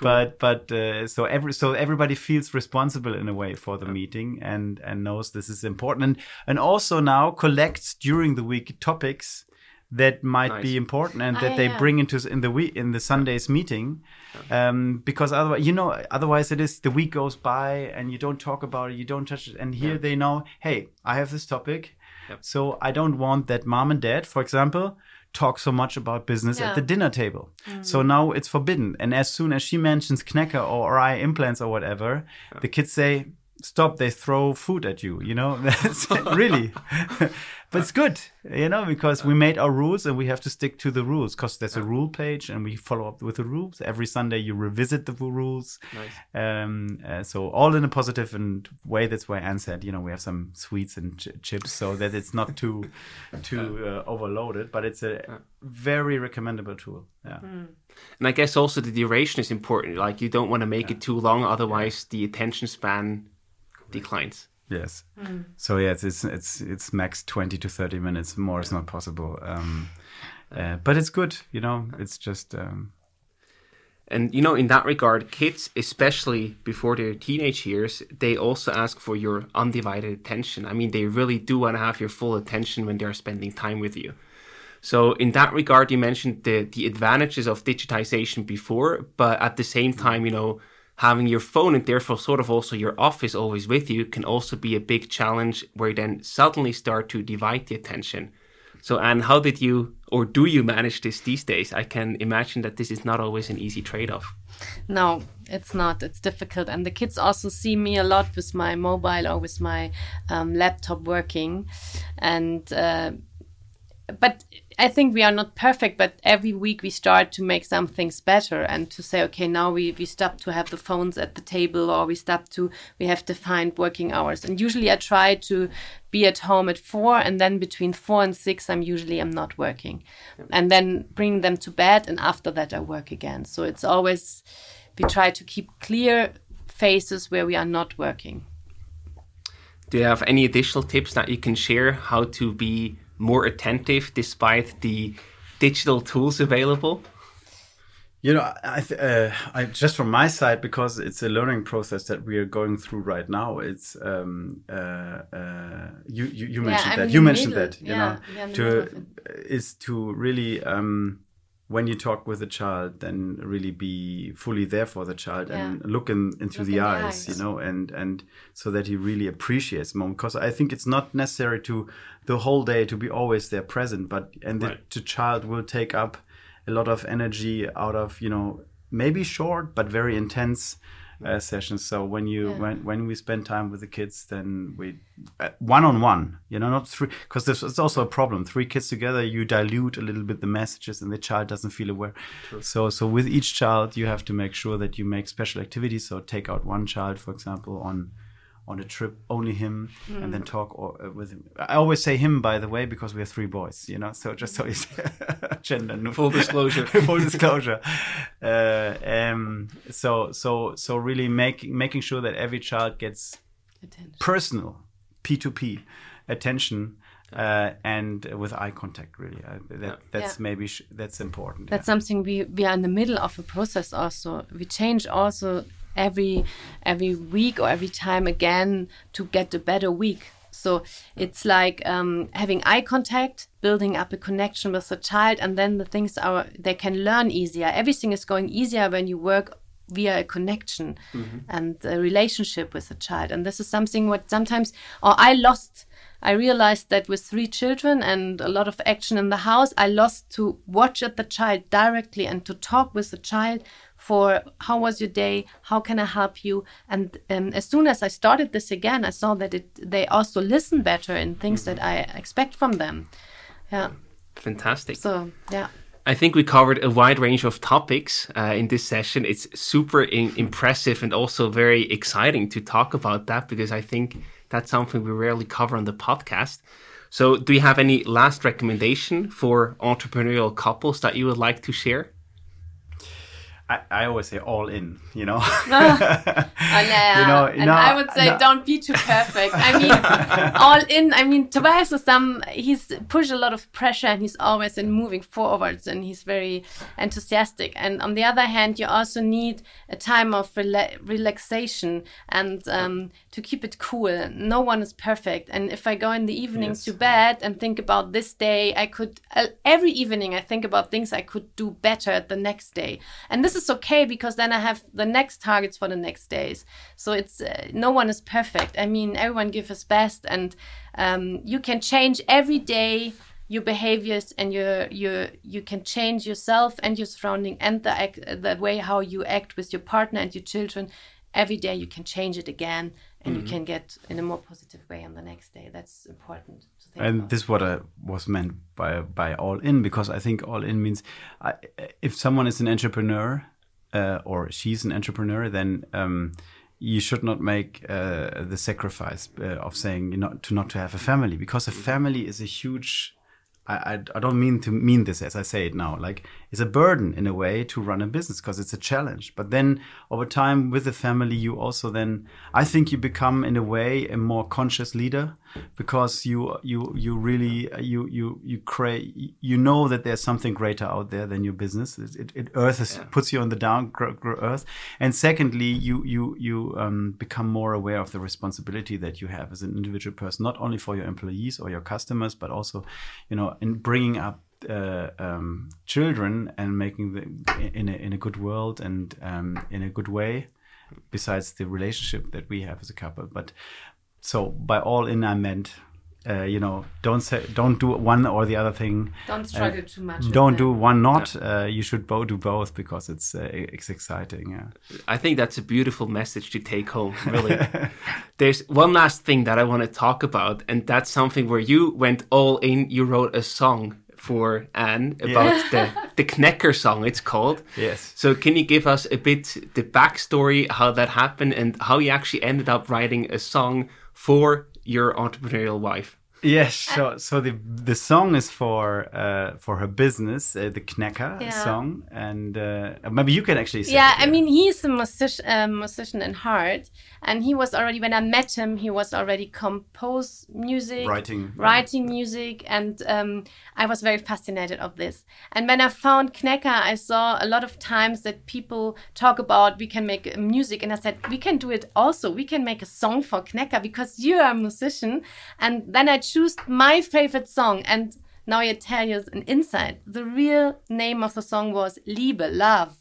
Speaker 1: But but uh, so every so everybody feels responsible in a way for the meeting and and knows this is important and and also now collects during the week topics that might
Speaker 3: Nice.
Speaker 1: be important and that
Speaker 4: yeah,
Speaker 1: they
Speaker 4: yeah.
Speaker 1: bring into in the week in the Sunday's meeting, um, because otherwise you know otherwise it is the week goes by and you don't talk about it, you don't touch it, and here they know, hey, I have this topic,
Speaker 3: Yep.
Speaker 1: so I don't want that mom and dad, for example, talk so much about business
Speaker 4: Yeah.
Speaker 1: at the dinner table. So now it's forbidden, and as soon as she mentions Knekker or eye implants or whatever, the kids say. Stop! They throw food at you. You know, that's really. but it's good, you know, because we made our rules and we have to stick to the rules. Because there's a rule page and we follow up with the rules every Sunday. You revisit the rules.
Speaker 3: Nice.
Speaker 1: Um, uh, so all in a positive and way. That's why Anne said, you know, we have some sweets and ch- chips so that it's not too too uh, overloaded. But it's a very recommendable tool. Yeah.
Speaker 3: And I guess also the duration is important. Like you don't want to make it too long, otherwise the attention span declines.
Speaker 1: Yes. So yes, it's, it's it's it's max twenty to thirty minutes. More is not possible. Um, uh, but it's good. You know, it's just. Um,
Speaker 3: And you know, in that regard, kids, especially before their teenage years, they also ask for your undivided attention. I mean, they really do want to have your full attention when they're spending time with you. So, in that regard, you mentioned the the advantages of digitization before, but at the same time, you know, having your phone and therefore sort of also your office always with you can also be a big challenge where you then suddenly start to divide the attention. So, Anne, how did you or do you manage this these days? I can imagine that this is not always an easy trade off.
Speaker 4: No, it's not. It's difficult. And the kids also see me a lot with my mobile or with my um, laptop working. And, uh, but I think we are not perfect, but every week we start to make some things better and to say, okay, now we, we stop to have the phones at the table or we stop to, we have defined working hours. And usually I try to be at home at four and then between four and six, I'm usually, I'm not working. And then bring them to bed and after that I work again. So it's always, we try to keep clear phases where we are not working.
Speaker 3: Do you have any additional tips that you can share how to be more attentive despite the digital tools available?
Speaker 1: You know, I, th- uh, I just from my side because it's a learning process that we are going through right now. It's um, uh, uh, you you, you mentioned
Speaker 4: I'm
Speaker 1: that you mentioned
Speaker 4: middle.
Speaker 1: that you
Speaker 4: Yeah,
Speaker 1: know
Speaker 4: yeah, in the middle
Speaker 1: to is to really um, when you talk with a child, then really be fully there for the child and look in, into
Speaker 4: Look
Speaker 1: the,
Speaker 4: in the
Speaker 1: eyes,
Speaker 4: eyes.
Speaker 1: you know, and and so that he really appreciates the moment. Because I think it's not necessary to the whole day to be always there present, but and the,
Speaker 3: Right.
Speaker 1: the child will take up a lot of energy out of you know maybe short but very intense uh, sessions. So when you
Speaker 4: Yeah.
Speaker 1: when when we spend time with the kids, then we one on one, you know, not three, because this is also a problem. Three kids together, you dilute a little bit the messages, and the child doesn't feel aware. So so with each child, you have to make sure that you make special activities. So take out one child, for example, on on a trip, only him, and then talk or, uh, with him. I always say him, by the way, because we have three boys, you know. So just so it's gender neutral.
Speaker 3: Full disclosure.
Speaker 1: full disclosure. Uh, um, so so so really making making sure that every child gets
Speaker 4: Attention.
Speaker 1: personal P2P attention uh, and with eye contact. Really, uh, that that's
Speaker 4: Yeah.
Speaker 1: maybe sh- that's important.
Speaker 4: That's something we, we are in the middle of a process also. We change also every every week or every time again to get a better week. So it's like um, having eye contact, building up a connection with the child, and then the things are they can learn easier. Everything is going easier when you work via a connection and a relationship with the child. And this is something what sometimes or I lost. I realized that with three children and a lot of action in the house, I lost to watch at the child directly and to talk with the child for how was your day, how can I help you, and um, as soon as I started this again, I saw that it they also listen better in things that I expect from them. Yeah.
Speaker 3: Fantastic.
Speaker 4: So yeah.
Speaker 3: I think we covered a wide range of topics uh, in this session. It's super in- impressive and also very exciting to talk about that because I think that's something we rarely cover on the podcast. So, do you have any last recommendation for entrepreneurial couples that you would like to share?
Speaker 1: I, I always say all in, you know.
Speaker 4: Oh, yeah.
Speaker 1: You know,
Speaker 4: and
Speaker 1: no,
Speaker 4: I would say
Speaker 1: no.
Speaker 4: don't be too perfect. I mean, all in. I mean, Tobias is some. He's pushed a lot of pressure, and he's always in moving forwards, and he's very enthusiastic. And on the other hand, you also need a time of rela- relaxation and um, to keep it cool. No one is perfect, and if I go in the evening
Speaker 1: Yes.
Speaker 4: to bed and think about this day, I could uh, every evening I think about things I could do better the next day, and this is okay because then I have the next targets for the next days. So it's uh, no one is perfect. I mean, everyone gives his best, and um, you can change every day your behaviors and your your you can change yourself and your surrounding and the act, the way how you act with your partner and your children. Every day you can change it again, and you can get in a more positive way on the next day. That's important
Speaker 1: and this is what I was meant by by all in because I think all in means I, if someone is an entrepreneur uh, or she's an entrepreneur, then um, you should not make uh, the sacrifice uh, of saying you know to not to have a family because a family is a huge. I, I, I don't mean to mean this as I say it now. Like it's a burden in a way to run a business because it's a challenge. But then over time with the family, you also then I think you become in a way a more conscious leader because you you you really you you you create you know that there's something greater out there than your business. It, it, it earth is, puts you on the down earth, and secondly, you you you um, become more aware of the responsibility that you have as an individual person, not only for your employees or your customers, but also, you know, in bringing up uh, um, children and making them in a, in a good world and um, in a good way besides the relationship that we have as a couple. But so by all in i meant uh, you know don't say don't do one or the other thing
Speaker 4: Don't struggle too much.
Speaker 1: don't do one not uh, you should both do both because it's uh, it's exciting yeah
Speaker 3: I think that's a beautiful message to take home, really. There's one last thing that I want to talk about, and that's something where you went all in. You wrote a song for Anne about the, the Knekker song, it's called.
Speaker 1: Yes.
Speaker 3: So, can you give us a bit the backstory, how that happened, and how you actually ended up writing a song for your entrepreneurial wife?
Speaker 1: Yes, so so the the song is for uh, for her business, uh, the Knekker
Speaker 4: Yeah.
Speaker 1: song, and uh, maybe you can actually say.
Speaker 4: Yeah,
Speaker 1: it,
Speaker 4: I mean, he's a musician, uh, musician in heart, and he was already when I met him, he was already compose music,
Speaker 1: Writing.
Speaker 4: writing music, and um, I was very fascinated of this. And when I found Knekker, I saw a lot of times that people talk about we can make music, and I said we can do it also. We can make a song for Knekker because you are a musician, and then I choose my favorite song and. Now I tell you an insight. The real name of the song was Liebe, love.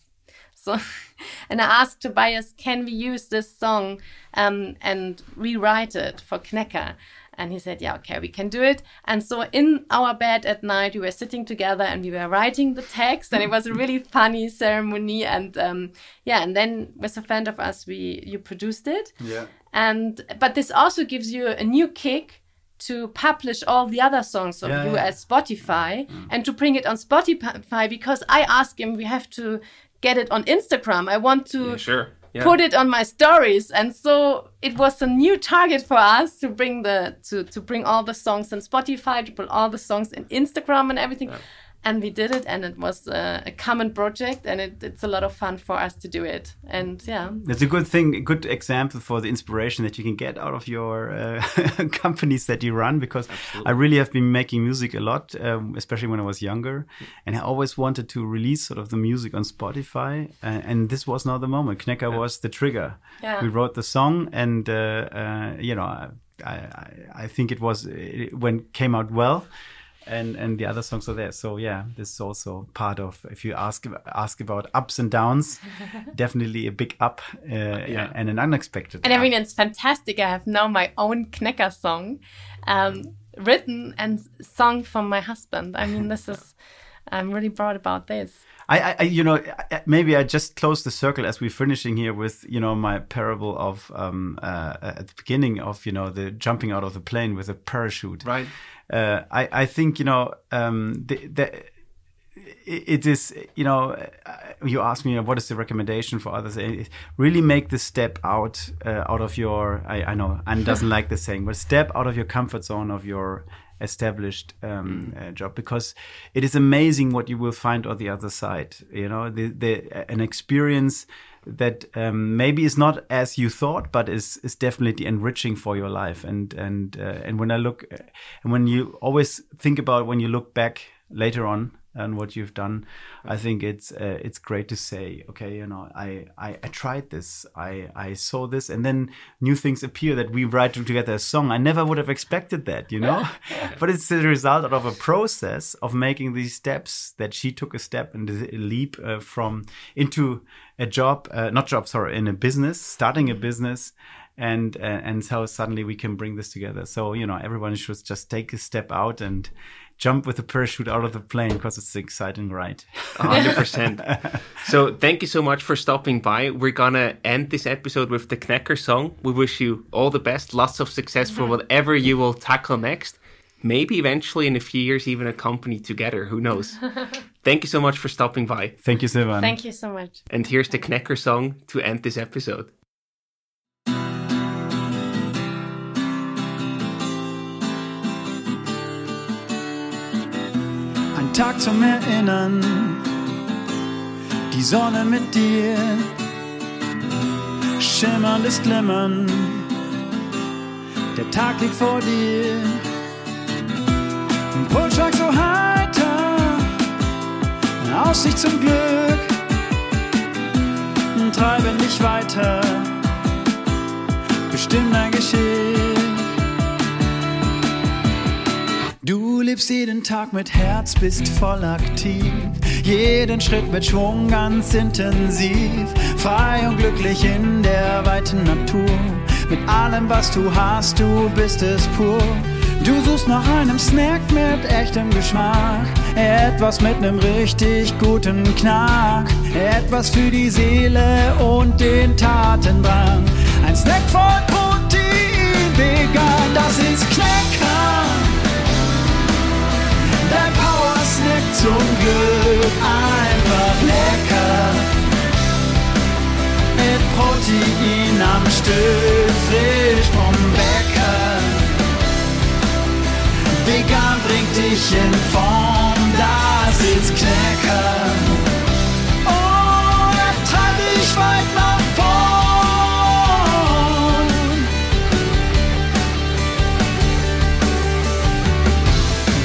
Speaker 4: So, and I asked Tobias, can we use this song um, and rewrite it for Knekker? And he said, yeah, okay, we can do it. And so in our bed at night, we were sitting together and we were writing the text, and it was a really funny ceremony. And um, yeah, and then with a friend of us, we you produced it.
Speaker 1: Yeah.
Speaker 4: And but this also gives you a new kick to publish all the other songs of
Speaker 1: Yeah,
Speaker 4: you
Speaker 1: yeah.
Speaker 4: as Spotify and to bring it on Spotify because I asked him we have to get it on Instagram. I want to
Speaker 3: sure. Yeah.
Speaker 4: put it on my stories and so it was a new target for us to bring the to to bring all the songs on Spotify to put all the songs in Instagram and everything. And we did it, and it was uh, a common project, and it, it's a lot of fun for us to do it. And yeah,
Speaker 1: It's a good thing, a good example for the inspiration that you can get out of your uh, companies that you run. Because I really have been making music a lot, um, especially when I was younger, and I always wanted to release sort of the music on Spotify, uh, and this was not the moment. Knekker was the trigger.
Speaker 4: Yeah.
Speaker 1: We wrote the song, and uh, uh, you know, I, I, I think it was it went came out well. And, and the other songs are there, so yeah, this is also part of. If you ask ask about ups and downs, definitely a big up uh, and an unexpected.
Speaker 4: And I
Speaker 1: up.
Speaker 4: mean, it's fantastic. I have now my own Knekker song um, written and sung from my husband. I mean, this is, I'm really proud about this.
Speaker 1: I, I, you know, maybe I just close the circle as we're finishing here with, you know, my parable of um, uh, at the beginning of, you know, the jumping out of the plane with a parachute.
Speaker 3: Right.
Speaker 1: Uh, I, I think, you know, um, the, the, it is, you know, uh,
Speaker 5: you ask me what is the recommendation for others, really make the step out uh, out of your. I, I know Anne doesn't like this saying, but step out of your comfort zone of your established um, uh, job because it is amazing what you will find on the other side. You know, the, the an experience that um, maybe is not as you thought, but is is definitely enriching for your life. And and uh, and when I look, and when you always think about when you look back later on and what you've done, I think it's uh, it's great to say, okay, you know, I, I, I tried this, I I saw this, and then new things appear that we write together a song. I never would have expected that, you know, but it's the result of a process of making these steps. That she took a step and a leap uh, from into a job, uh, not job, sorry, in a business, starting a business and uh, and so suddenly we can bring this together so you know everyone should just take a step out and jump with a parachute out of the plane because it's an exciting ride.
Speaker 3: 100%. so thank you so much for stopping by. We're going to end this episode with the Knekker song. We wish you all the best, lots of success for mm-hmm. whatever you will tackle next. Maybe eventually in a few years, even a company together. Who knows? Thank you so much for stopping by.
Speaker 5: Thank you, Silvan.
Speaker 4: Thank you so much.
Speaker 3: And here's the Knekker song to end this episode.
Speaker 1: Tag zum Erinnern, die Sonne mit dir, schimmerndes Glimmern, der Tag liegt vor dir. Ein Pulsschlag so heiter, eine Aussicht zum Glück, treiben dich weiter, bestimmt ein Geschick. Lebst jeden Tag mit Herz, bist voll aktiv. Jeden Schritt mit Schwung ganz intensiv. Frei und glücklich in der weiten Natur. Mit allem, was du hast, du bist es pur. Du suchst nach einem Snack mit echtem Geschmack. Etwas mit nem richtig guten Knack. Etwas für die Seele und den Tatendrang. Ein Snack voll Protein, vegan, das ist Knecker. Zum Glück einfach lecker. Mit Protein am Stück, frisch vom Bäcker. Vegan bringt dich in Form, das ist Knecker. Oh, er treibt dich weit nach vorn.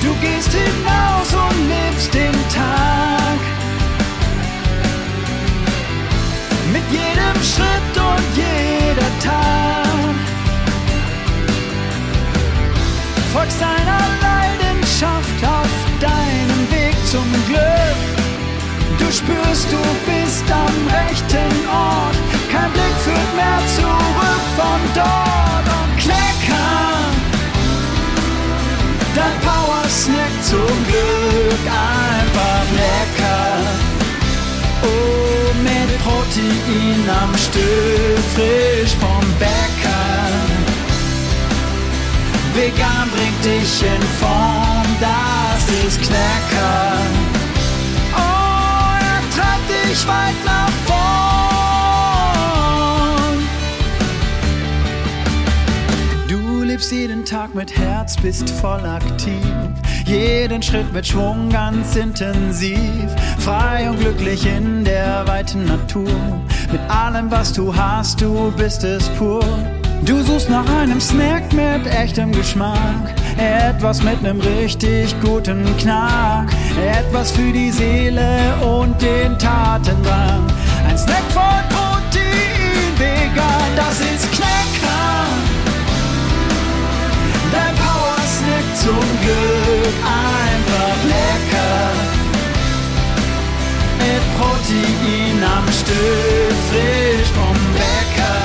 Speaker 1: Du gehst hinaus jedem Schritt und jeder Tat. Folgst deiner Leidenschaft auf deinem Weg zum Glück. Du spürst, du bist am rechten Ort. Kein Blick führt mehr zurück von dort. Und Kleckern Dein Power-Snack zum Glück einfach lecker. Oh, Protein am Stück, frisch vom Bäcker. Vegan bringt dich in Form, das ist Knacker. Oh, er treibt dich weit nach vorn. Lebst jeden Tag mit Herz, bist voll aktiv. Jeden Schritt mit Schwung ganz intensiv. Frei und glücklich in der weiten Natur. Mit allem, was du hast, du bist es pur. Du suchst nach einem Snack mit echtem Geschmack. Etwas mit nem richtig guten Knack. Etwas für die Seele und den Tatendrang. Ein Snack voll Protein, vegan, das ist zum Glück einfach lecker. Mit Protein am Stück, frisch vom Bäcker.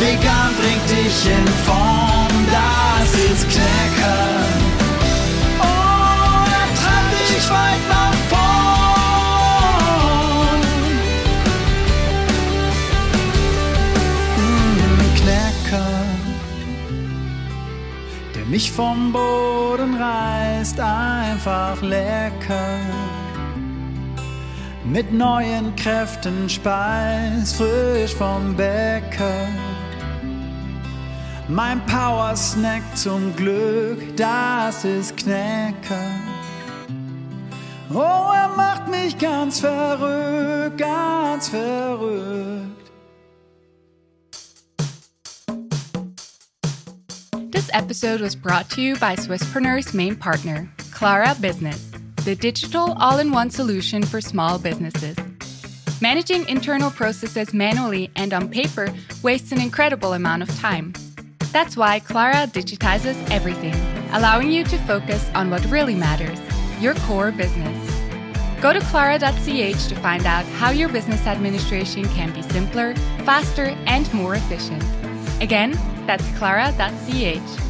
Speaker 1: Vegan bringt dich in Form, der mich vom Boden reißt, einfach lecker. mit neuen Kräften speis, frisch vom Bäcker. Mein Power Snack zum Glück, das ist Knecker. Oh, er macht mich ganz verrückt, ganz verrückt.
Speaker 2: This episode was brought to you by Swisspreneurs main partner, Klara Business, the digital all in one solution for small businesses. Managing internal processes manually and on paper wastes an incredible amount of time. That's why Klara digitizes everything, allowing you to focus on what really matters your core business. Go to klara.ch to find out how your business administration can be simpler, faster, and more efficient. Again, that's klara.ch.